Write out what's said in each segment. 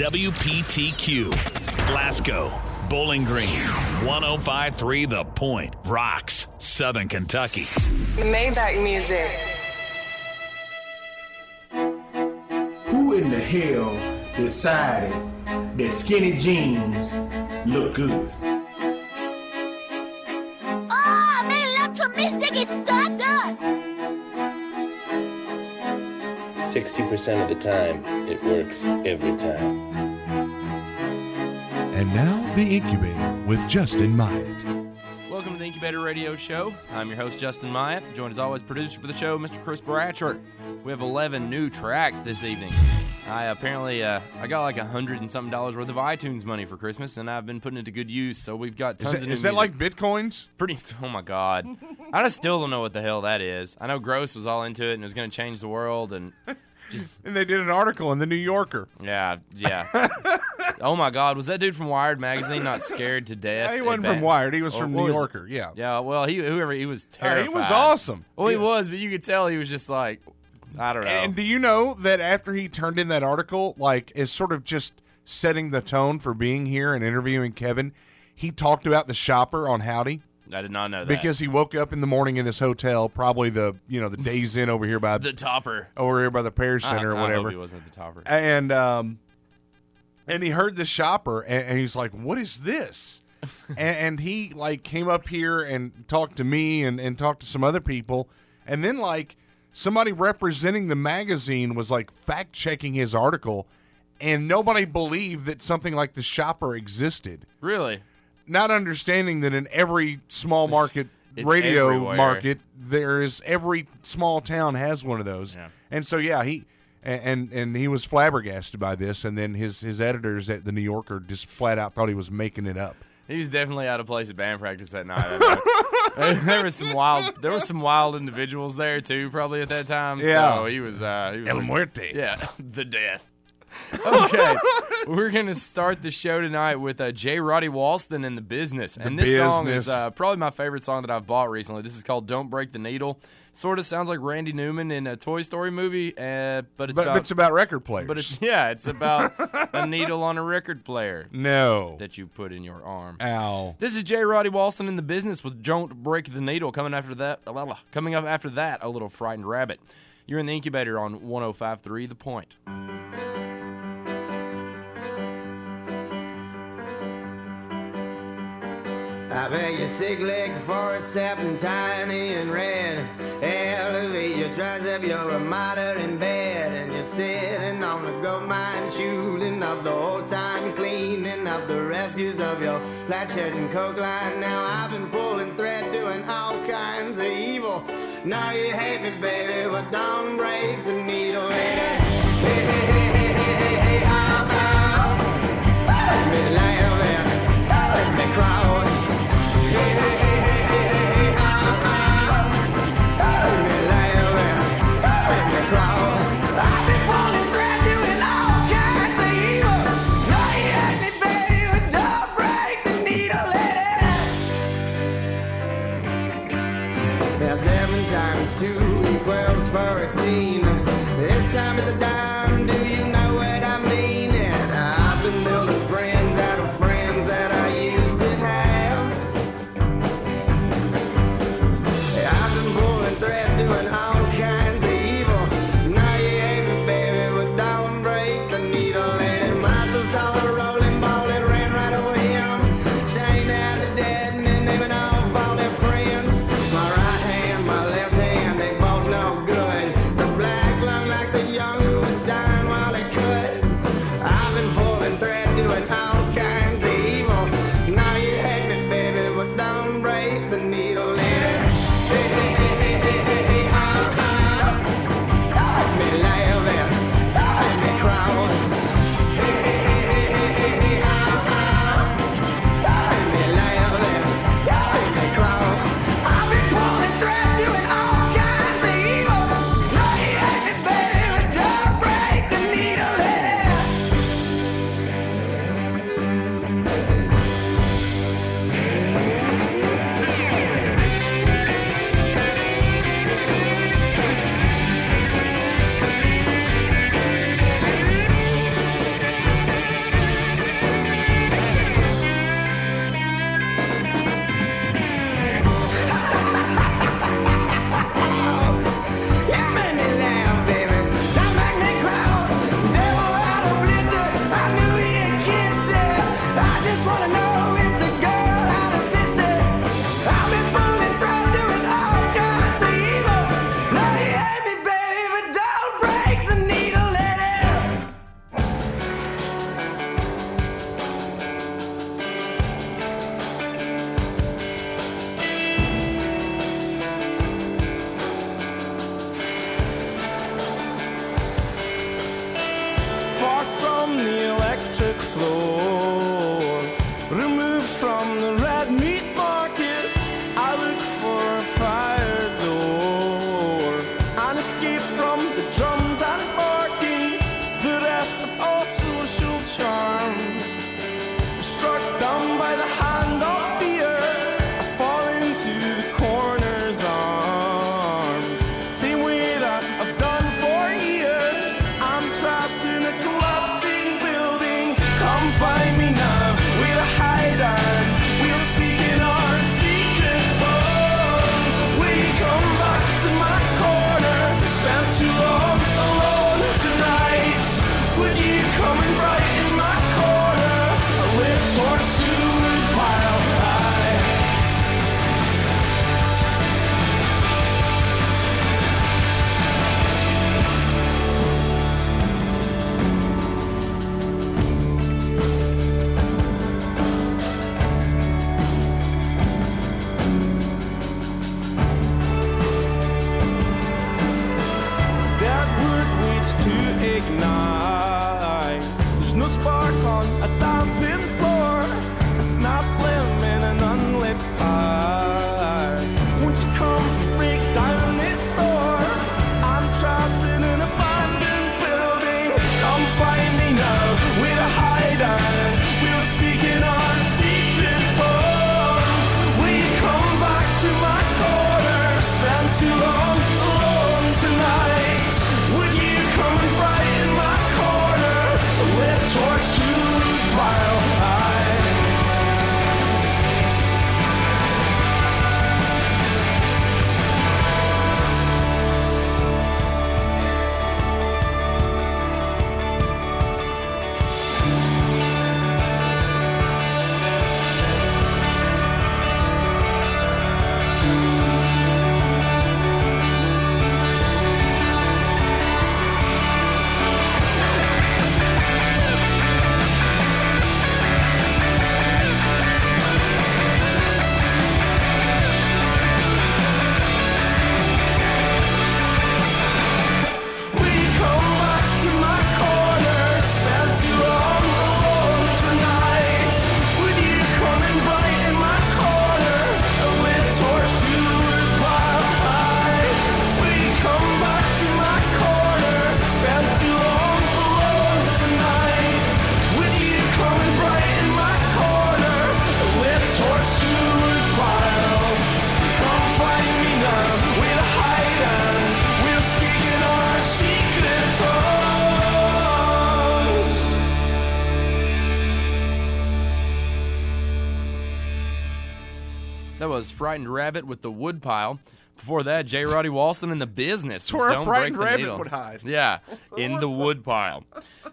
WPTQ, Glasgow, Bowling Green, 1053 The Point, Rocks, Southern Kentucky. Maybach music. Who in the hell decided that skinny jeans look good? 60% of the time, it works every time. And now, The Incubator with Justin Myatt. Welcome to the Incubator Radio Show. I'm your host, Justin Myatt, joined as always, producer for the show, Mr. Chris Bratcher. We have 11 new tracks this evening. I apparently uh, I got like a hundred and something dollars worth of iTunes money for Christmas, and I've been putting it to good use. So we've got Is tons that, of new is that music. like bitcoins? pretty? Oh my god! I just still don't know what the hell that is. I know Gross was all into it and it was going to change the world, and just And they did an article in the New Yorker. yeah, yeah. oh my god, was that dude from Wired magazine not scared to death? he at wasn't from Wired. He was Or from New was it? Yorker. Yeah. Yeah, well, he whoever he was Yeah, terrified. he was awesome. Well, he Yeah. was, but you could tell he was just like, I don't know. And do you know that after he turned in that article, like, is sort of just setting the tone for being here and interviewing Kevin, he talked about the shopper on Howdy I did not know that because he woke up in the morning in his hotel, probably the you know the Days Inn over here by the topper over here by the Parish Center or I hope whatever. he wasn't at the topper. and um, and he heard the shopper, and, and he's like, "What is this?" and, and he like came up here and talked to me and and talked to some other people, and then like somebody representing the magazine was like fact checking his article, and nobody believed that something like the shopper existed. Really? Not understanding that in every small market It's radio everywhere. market, there is every small town has one of those, Yeah. and so yeah, he and, and he was flabbergasted by this, and then his his editors at the New Yorker just flat out thought he was making it up. He was definitely out of place at band practice that night. I there was some wild. There was some wild individuals there too, probably at that time. Yeah. So he was. Uh, he was El like- Muerte. Yeah, the death. Okay, we're gonna start the show tonight with uh, J. Roddy Walston in the business, and this song is uh, probably my favorite song that I've bought recently. This is called "Don't Break the Needle." Sort of sounds like Randy Newman in a Toy Story movie, uh, but it's But, about. it's about record players. but it's yeah, it's about a needle on a record player no. that you put in your arm. Ow. This is J. Roddy Walston in the business with "Don't Break the Needle." Coming after that, coming up after that, a little frightened rabbit. You're in the incubator on 105.3 The Point. I beg your sick leg for a serpentine in red. Elevate your tricep, you're a martyr in bed. And you're sitting on the gold mine, shooting up the old time, cleaning up the refuse of your flat shirt and coke line. Now I've been pulling thread, doing all kinds of evil. Now you hate me, baby, but don't break the needle, hey, hey, hey, times two equals fourteen. This time is a was Frightened Rabbit with the Woodpile. Before that, J. Roddy Walston in the business. It's where a Don't frightened break the rabbit needle. would hide. Yeah, in the woodpile.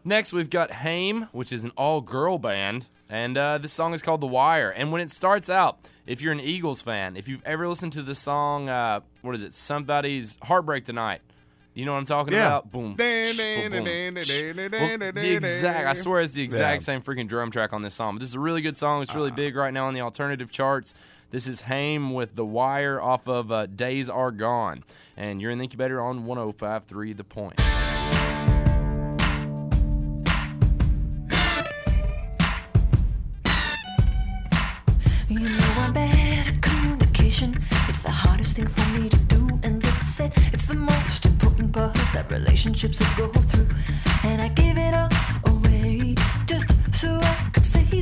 Next, we've got Haim, which is an all-girl band, and uh, this song is called "The Wire." And when it starts out, if you're an Eagles fan, if you've ever listened to the song, uh, what is it? Somebody's Heartbreak Tonight. You know what I'm talking Yeah. about? Boom. Shh, boom, boom, shh. Well, the exact. I swear it's the exact Yeah. same freaking drum track on this song. But this is a really good song. It's Ah. really big right now on the alternative charts. This is Haim with The Wire off of uh, Days Are Gone. And you're in the incubator on 105.3 The Point. You know I'm bad at communication. It's the hardest thing for me to do, and it's said it's the most important part that relationships will go through. And I give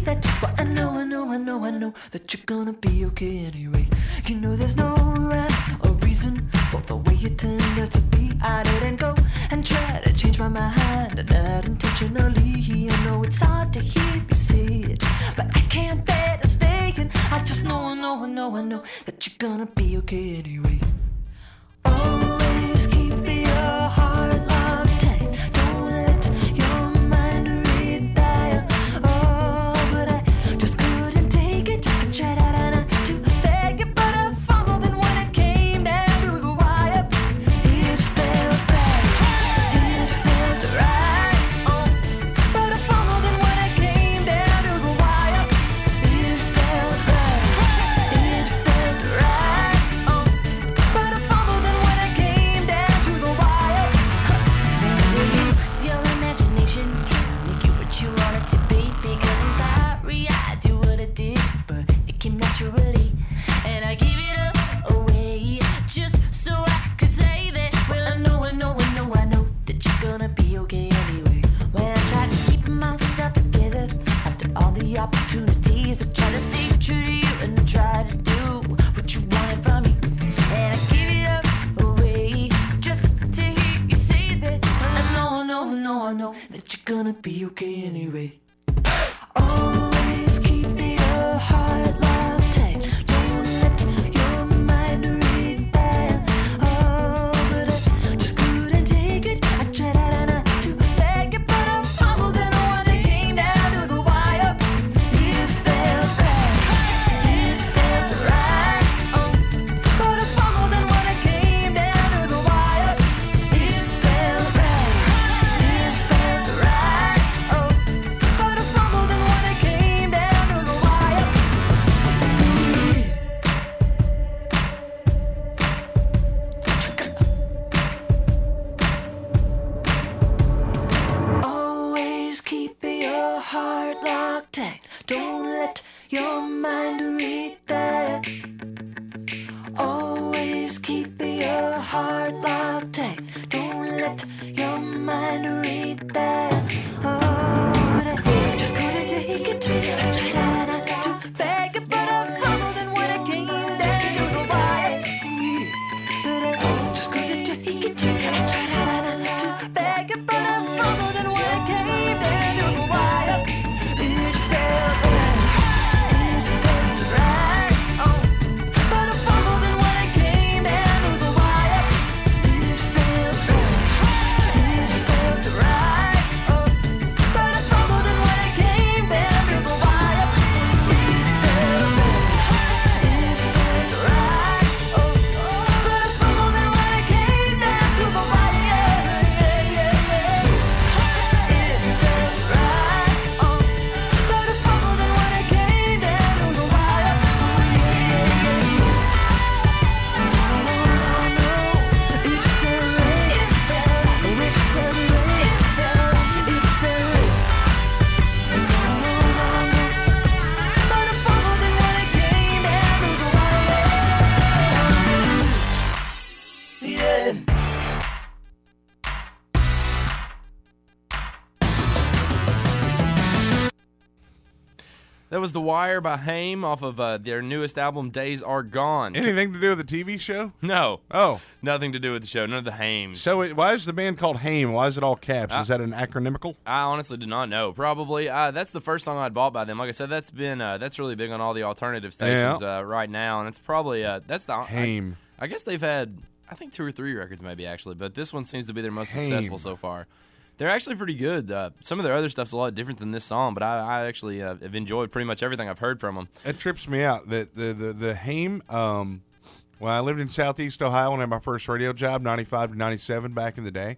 that. But I know, I know, I know, I know that you're gonna be okay anyway. You know there's no rhyme or reason for the way you turned out to be. I didn't go and try to change my mind, not intentionally. I know it's hard to hear me say it, but I can't bear to stay. And I just know, I know, I know, I know that you're gonna be okay anyway. Always keep your heart naturally, The Wire by Haim off of uh, their newest album, Days Are Gone. Anything to do with the TV show? No. Oh. Nothing to do with the show. None of the Haims. So it, why is the band called Haim? Why is it all caps? Is that an acronymical? I honestly do not know. Probably. Uh, that's the first song I'd bought by them. Like I said, that's been uh, that's really big on all the alternative stations uh, right now, and it's probably uh, that's the I- I, guess they've had I think two or three records maybe actually, but this one seems to be their most Haim. successful so far. They're actually pretty good. Uh, some of their other stuff's a lot different than this song, but I, I actually uh, have enjoyed pretty much everything I've heard from them. It trips me out that the the the Haim. Um, when I lived in Southeast Ohio and had my first radio job, ninety five to ninety seven back in the day,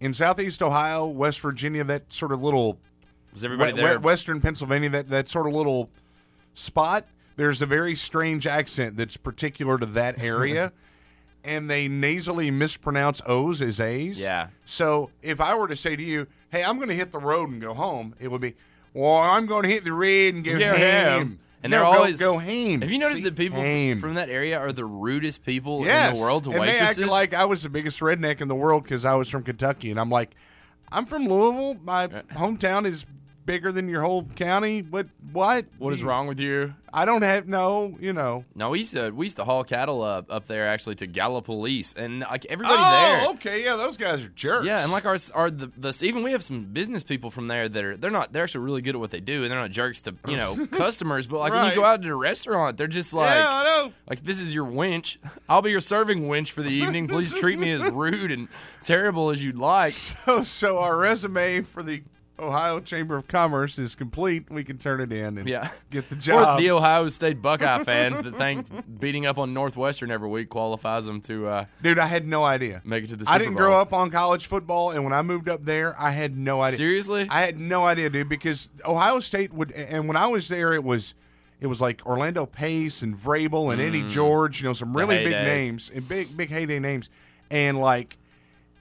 in Southeast Ohio, West Virginia, that sort of little Was everybody we- there? Western Pennsylvania, that that sort of little spot. There's a very strange accent that's particular to that area. And they nasally mispronounce O's as A's. Yeah. So if I were to say to you, "Hey, I'm going to hit the road and go home," it would be, "Well, I'm going to hit the red and go Go home." home. And No, they're go- always go home. Have you noticed See? that people from that area are the rudest people yes. in the world to and waitresses? they acted like I was the biggest redneck in the world because I was from Kentucky, and I'm like, I'm from Louisville. My hometown is bigger than your whole county. What? What? what is wrong with you? I don't have no. You know. No, we used to we used to haul cattle up up there actually to Gallipolis, and like everybody oh, there. okay, yeah, those guys are jerks. Yeah, and like our our the, the even we have some business people from there that are they're not they're actually really good at what they do and they're not jerks to you know customers, but like when you go out to a restaurant, they're just like yeah, I know. like this is your winch. I'll be your serving winch for the evening. Please treat me as rude and terrible as you'd like. So, so our resume for the Ohio Chamber of Commerce is complete. We can turn it in and Yeah. get the Or job. the Ohio State Buckeye fans that think beating up on Northwestern every week qualifies them to uh, Dude, I had no idea. make it to the Super I didn't Bowl. grow up on college football, and when I moved up there, I had no idea. Seriously? I had no idea, dude, because Ohio State would, and when I was there, it was, it was like Orlando Pace and Vrabel and Eddie George, you know, some really big names and big, big heyday names, and like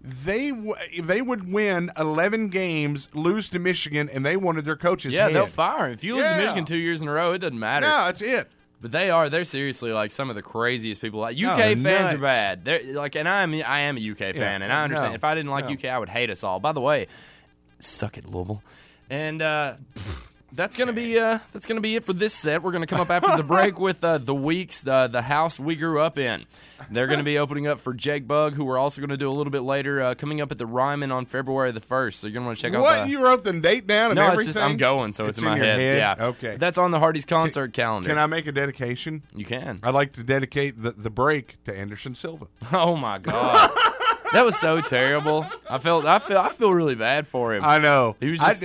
they w- they would win eleven games, lose to Michigan, and they wanted their coaches. Yeah, head. they'll fire him. If you lose to Michigan two years in a row, it doesn't matter. No, that's it. But they are. They're seriously like some of the craziest people. Like UK Oh, fans nuts. are bad. They're like, and I'm I am a UK fan, and I understand. no, if I didn't like no. UK, I would hate us all. By the way, suck it, Louisville. And uh, That's gonna be uh, that's gonna be it for this set. We're gonna come up after the break with uh, the weeks the the house we grew up in. They're gonna be opening up for Jake Bugg, who we're also gonna do a little bit later, uh, coming up at the Ryman on February the first. So you're gonna want to check out. What you wrote the date down and no, everything? it's just I'm going, so it's, in my your head. Yeah, Okay. That's on the Hardy's concert calendar. Can I make a dedication? You can. I'd like to dedicate the, the break to Anderson Silva. Oh my god, that was so terrible. I felt I feel I feel really bad for him. I know. He was just-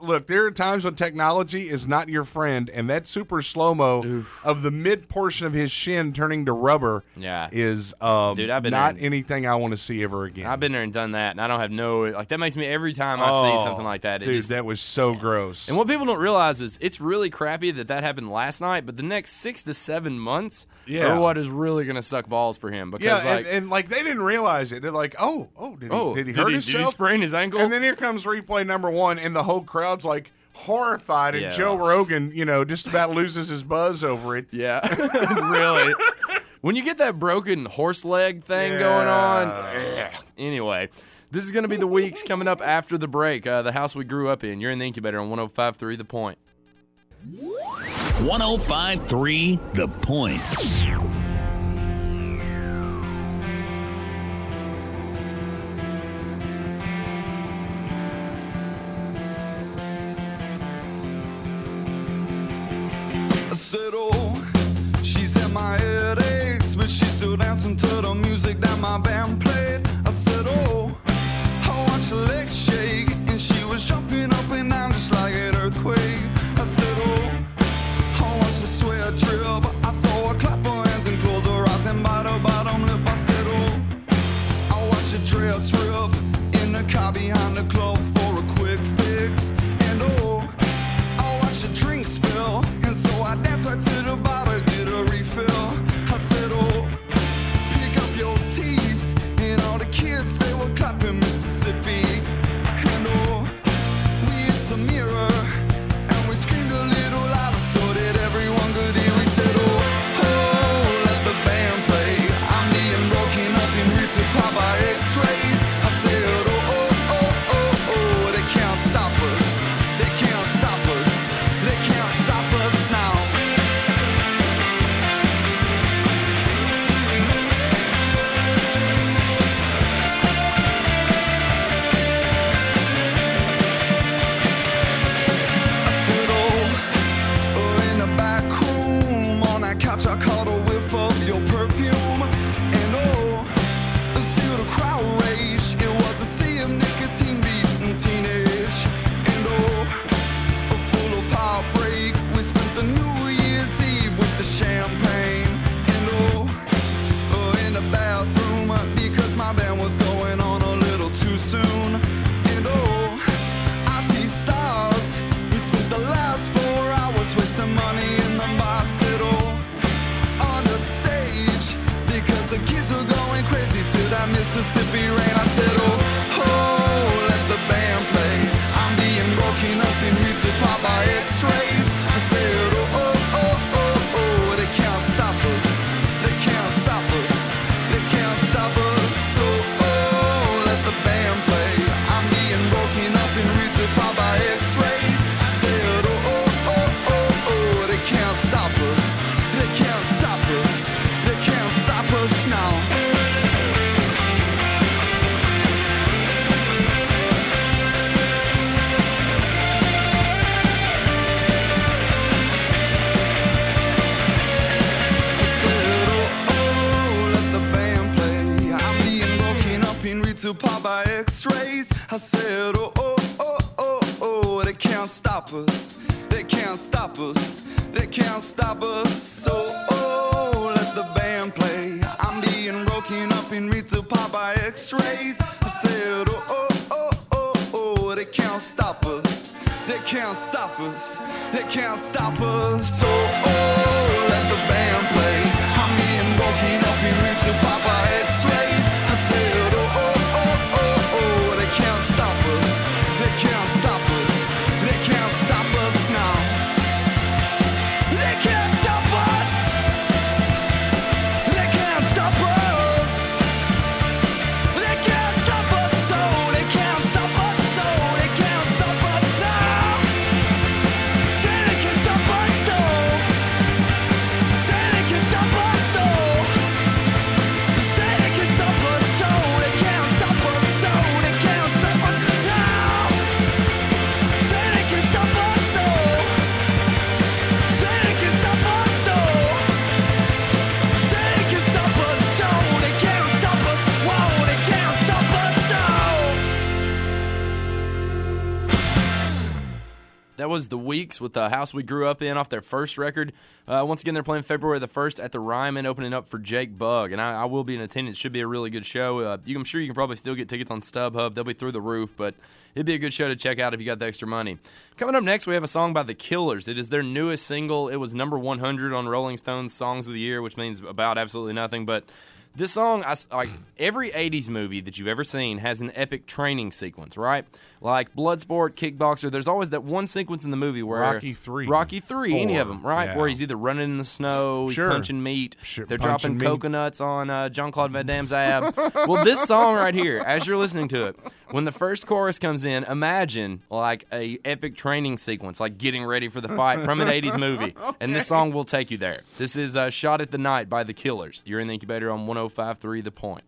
look, there are times when technology is not your friend, and that super slow mo of the mid portion of his shin turning to rubber Yeah. is um, Dude, I've been not there. anything I want to see ever again. I've been there and done that, and I don't have no like that makes me every time I Oh, see something like that. It dude, just, that was so gross. And what people don't realize is it's really crappy that that happened last night, but the next six to seven months Yeah. are what is really going to suck balls for him. yeah, Because and, and like they didn't realize it. They're like, oh, oh, did he, oh, did he hurt did himself? Did he sprain his ankle? And then here comes replay number one, and the whole crowd's like horrified, and Yeah. Joe Rogan, you know, just about loses his buzz over it. yeah, really. When you get that broken horse leg thing going on, ugh. anyway. This is going to be the weeks coming up after the break. Uh, the house we grew up in. You're in the incubator on 105.3 The Point. 1053 The Point. With the house we grew up in off their first record. Uh, once again, they're playing February the 1st at the Ryman, opening up for Jake Bugg. And I, I will be in attendance. Should be a really good show. Uh, you, I'm sure you can probably still get tickets on StubHub. They'll be through the roof, but it'd be a good show to check out if you got the extra money. Coming up next, we have a song by The Killers. It is their newest single. It was number 100 on Rolling Stone's Songs of the Year, which means about absolutely nothing. But this song, I, like every 80s movie that you've ever seen, has an epic training sequence, right? Like Bloodsport, Kickboxer, there's always that one sequence in the movie where. Rocky III. Rocky 3, any of them, right? yeah. Where he's either running in the snow, he's Sure. punching meat, they're punching dropping meat. coconuts on uh, John Claude Van Damme's abs. well, this song right here, as you're listening to it, when the first chorus comes in, imagine like a epic training sequence, like getting ready for the fight from an 80s movie. And this song will take you there. This is uh, Shot at the Night by The Killers. You're in the incubator on 105.3 The Point.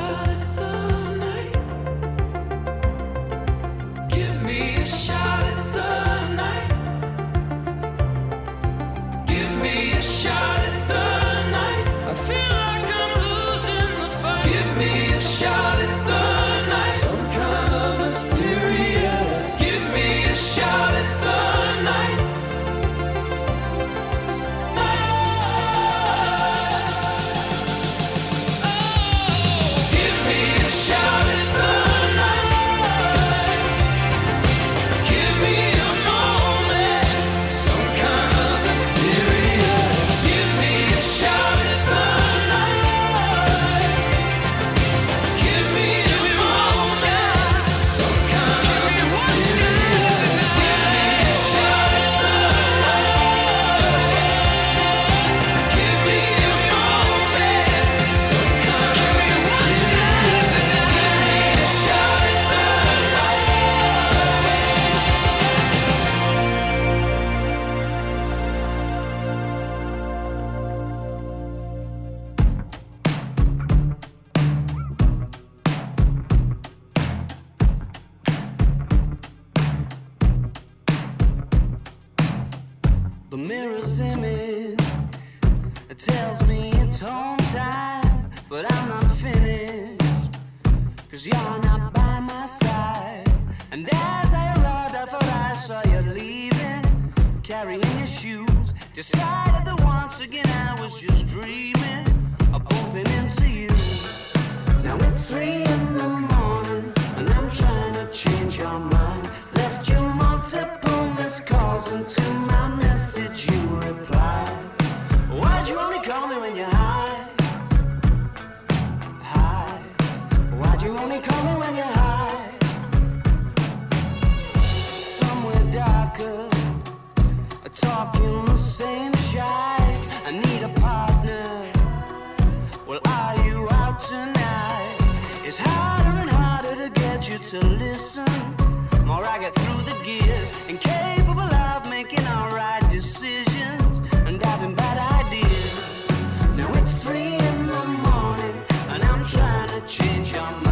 Me to listen. More I get through the gears, incapable of making all right decisions and having bad ideas. Now it's three in the morning, and I'm trying to change your mind.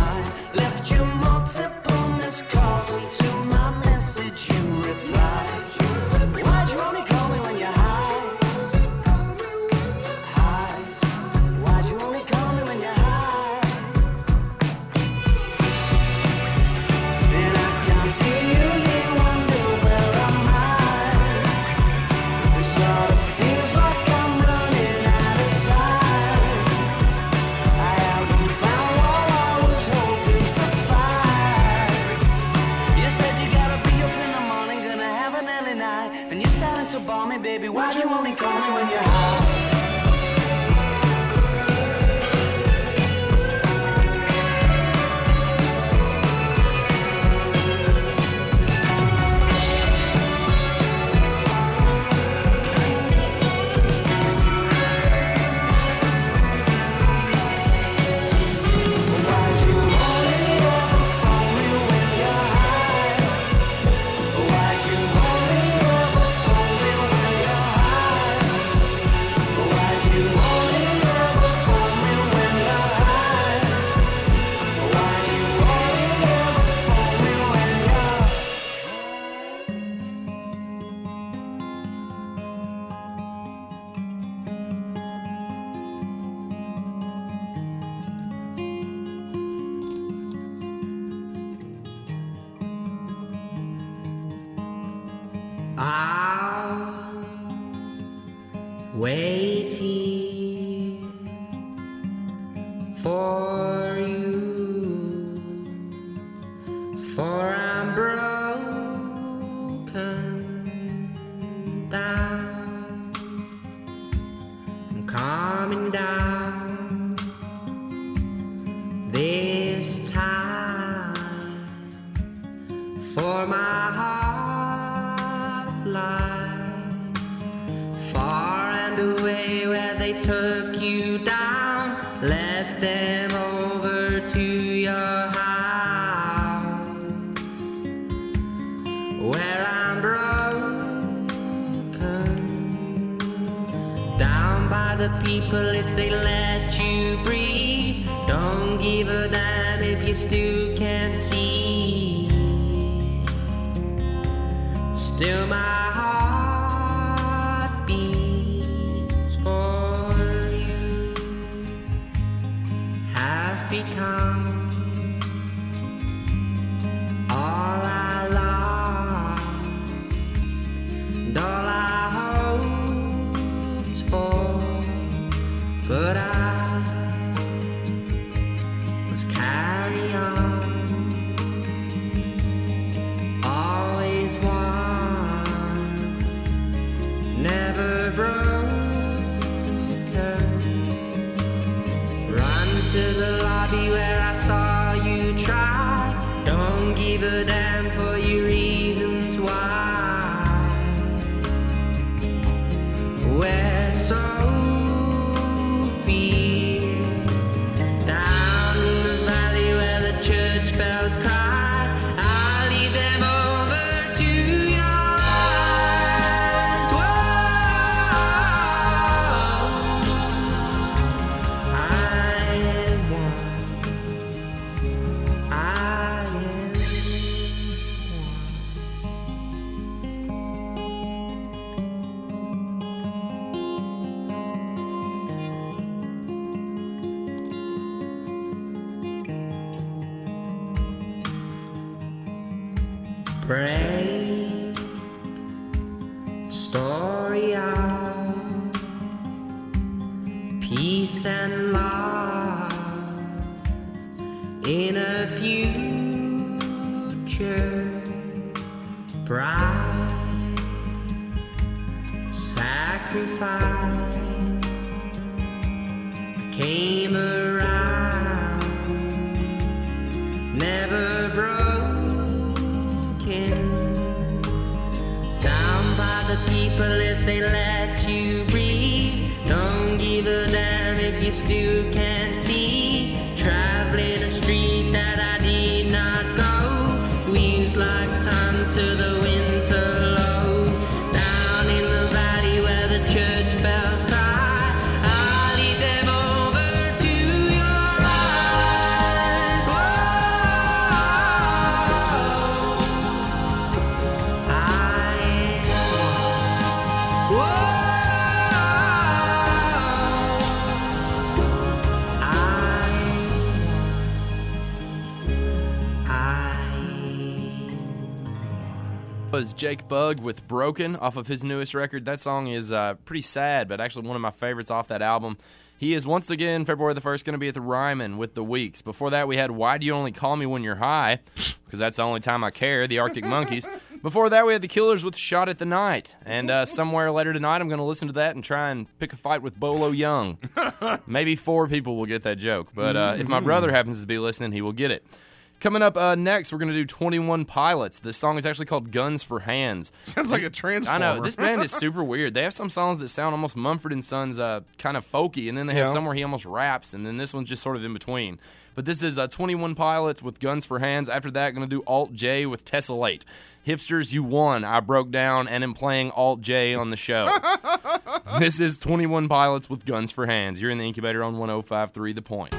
If you still Jake Bugg with Broken off of his newest record. That song is uh, pretty sad, but actually one of my favorites off that album. He is once again, February the 1st, going to be at the Ryman with the Weeks. Before that, we had Why Do You Only Call Me When You're High? Because that's the only time I care, the Arctic Monkeys. Before that, we had the Killers with Shot at the Night. And uh, somewhere later tonight, I'm going to listen to that and try and pick a fight with Bolo Yeung. Maybe four people will get that joke, but uh, if my brother happens to be listening, he will get it. Coming up uh, next, we're going to do 21 Pilots. This song is actually called Guns for Hands. Sounds like a transformer. I know. This band is super weird. They have some songs that sound almost Mumford and Sons uh, kind of folky, and then they have Yeah. some where he almost raps, and then this one's just sort of in between. But this is uh, 21 Pilots with Guns for Hands. After that, going to do Alt J with Tessellate. Hipsters, you won. I broke down and am playing Alt J on the show. this is 21 Pilots with Guns for Hands. You're in the incubator on 1053 The Point.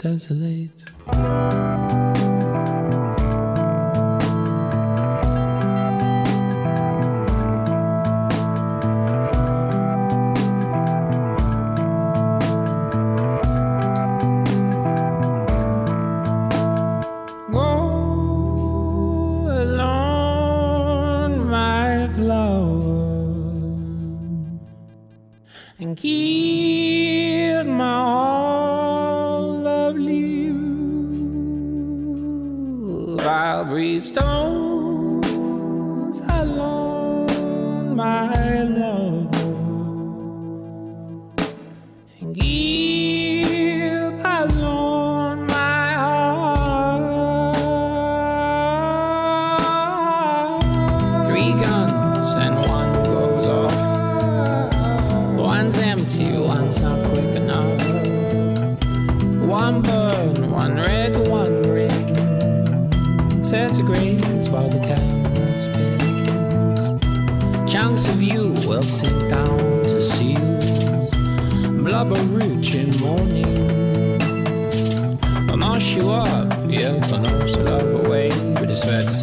desolate. and keep my heart. I'll breathe storm.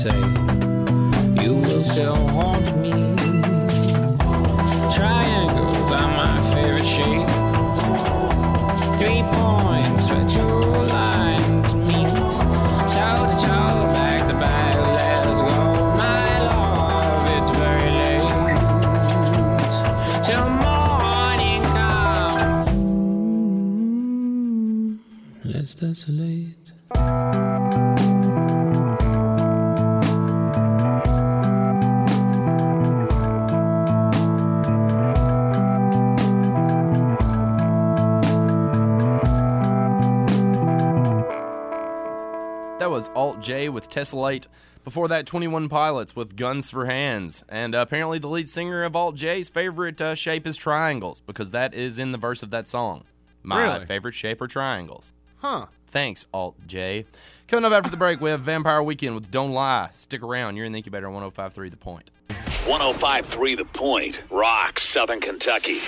say you will still haunt me. Triangles are my favorite shape. Three points where two lines meet. Toe to toe, back to back, let's go. My love, it's very late. Till morning comes. Mm. Let's desolate. J with Tessellate. Before that, 21 Pilots with Guns for Hands. And uh, apparently, the lead singer of Alt J's favorite uh, shape is triangles, because that is in the verse of that song. My really? favorite shape are triangles. Huh. Thanks, Alt J. Coming up after the break, we have Vampire Weekend with Don't Lie. Stick around. You're in the incubator on 1053 The Point. 1053 The Point. Rock, Southern Kentucky.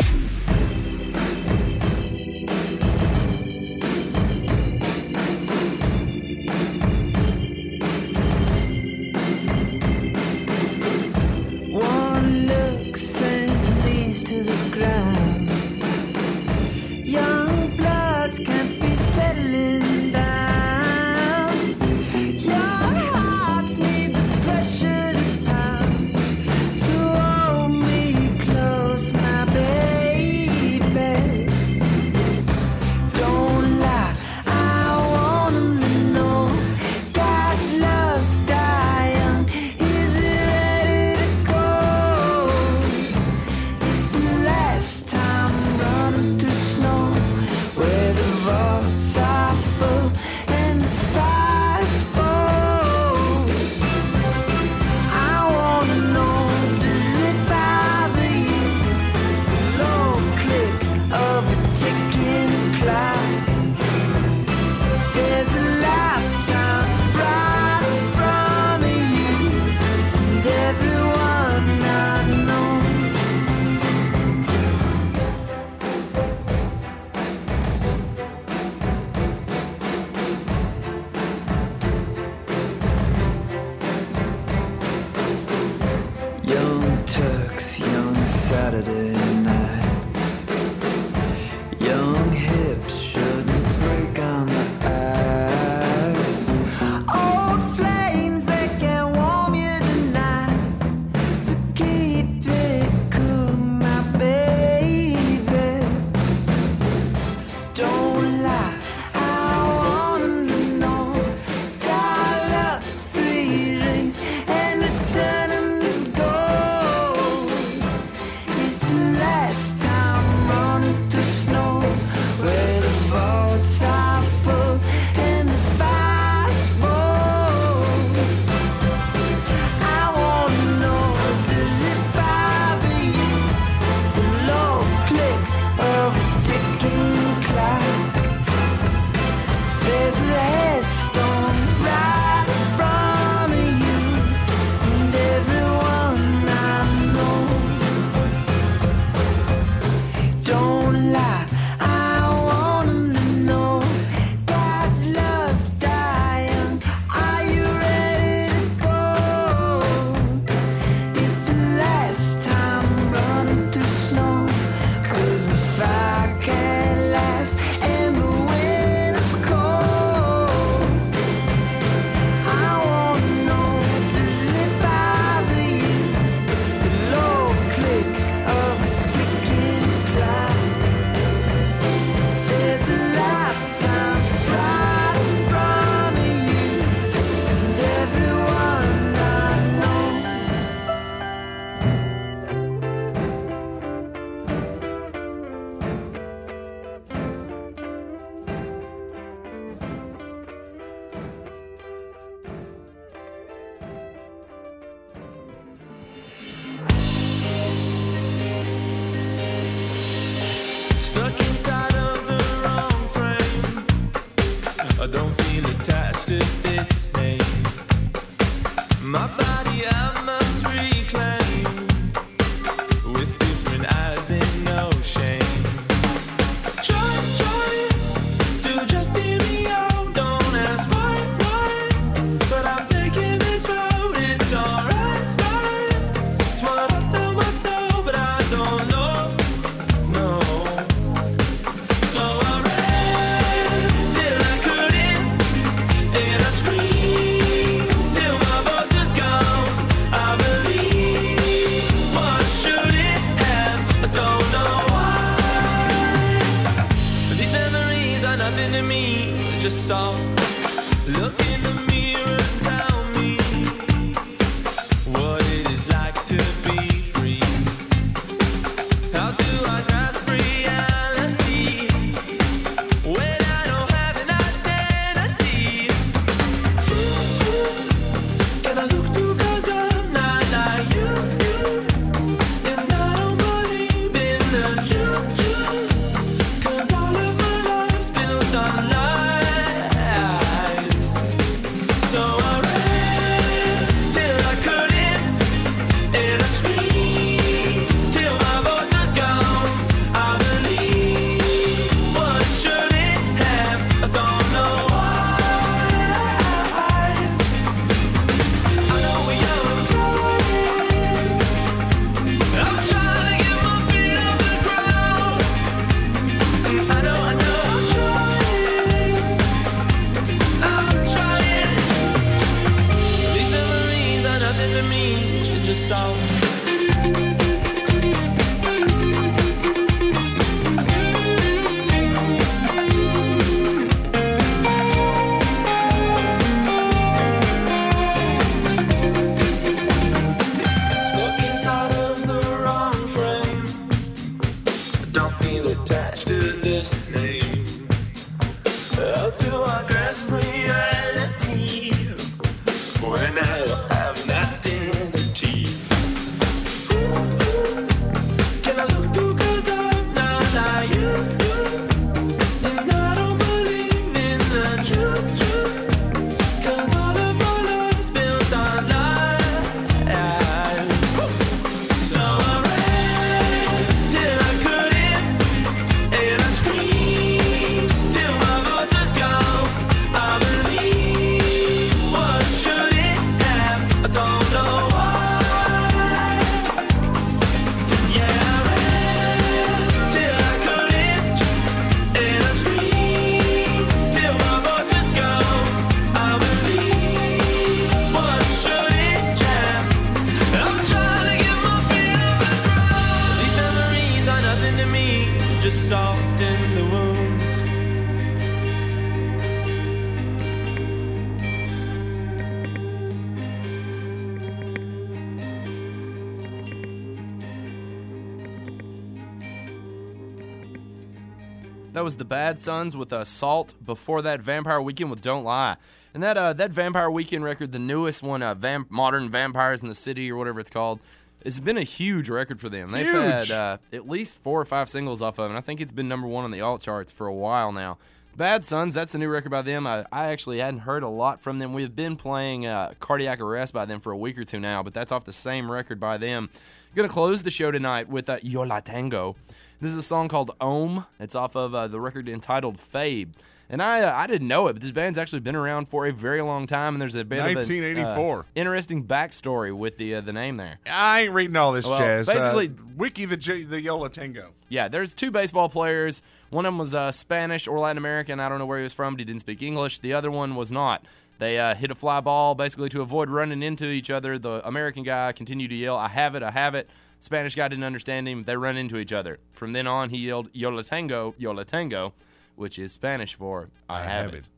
That was the Bad Suns with Assault. Before that, Vampire Weekend with Don't Lie. And that uh, that Vampire Weekend record, the newest one, uh, Vamp- Modern Vampires in the City or whatever it's called, it's been a huge record for them. They've had uh, at least four or five singles off of it. And I think it's been number one on the alt charts for a while now. Bad Suns, that's a new record by them. I, I actually hadn't heard a lot from them. We've been playing uh, Cardiac Arrest by them for a week or two now, but that's off the same record by them. Going to close the show tonight with uh, Yo La Tengo. This is a song called Ohm. It's off of uh, the record entitled Fade. And I uh, I didn't know it, but this band's actually been around for a very long time, and there's a bit of an 1984. interesting backstory with the uh, the name there. I ain't reading all this Well, jazz. Uh, basically- Wiki the J- the Yo La Tengo. Yeah, there's two baseball players. One of them was uh, Spanish or Latin American. I don't know where he was from, but he didn't speak English. The other one was not. They uh, hit a fly ball basically to avoid running into each other. The American guy continued to yell, I have it, I have it. Spanish guy didn't understand him. They run into each other. From then on, he yelled, Yola Tango, Yola Tango, which is Spanish for I, have, it.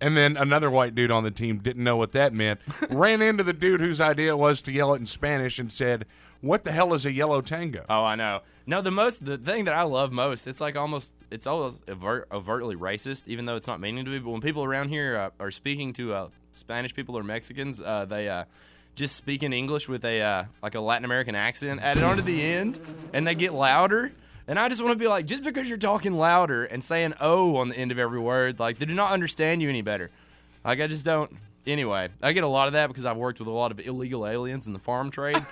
And then another white dude on the team didn't know what that meant. ran into the dude whose idea it was to yell it in Spanish and said, "What the hell is a yellow tango?" Oh, I know. No, the most the thing that I love most, it's like almost it's almost overt, overtly racist, even though it's not meaning to be. But when people around here uh, are speaking to uh, Spanish people or Mexicans, uh, they uh, just speaking English with a uh, like a Latin American accent added onto the end, and they get louder. And I just want to be like, just because you're talking louder and saying "oh" on the end of every word, like they do not understand you any better. Like I just don't. anyway, I get a lot of that because I've worked with a lot of illegal aliens in the farm trade,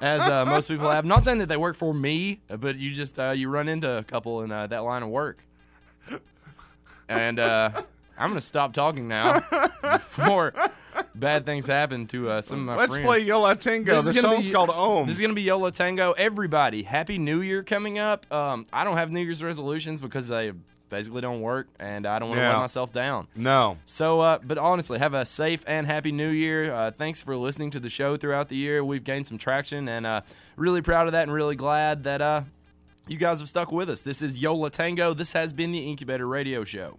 as uh, most people have. Not saying that they work for me, but you just uh, you run into a couple in uh, that line of work. And uh, I'm gonna stop talking now before bad things happen to uh, some of my Let's friends. play Yola Tango. This The song's be- called Ohm. This is gonna be Yo La Tengo. Everybody, Happy New Year coming up. Um, I don't have New Year's resolutions because they basically don't work, and I don't want to Yeah. let myself down. No. So, uh, but honestly, have a safe and happy New Year. Uh, thanks for listening to the show throughout the year. We've gained some traction, and uh, really proud of that, and really glad that uh, you guys have stuck with us. This is Yo La Tengo. This has been the Incubator Radio Show.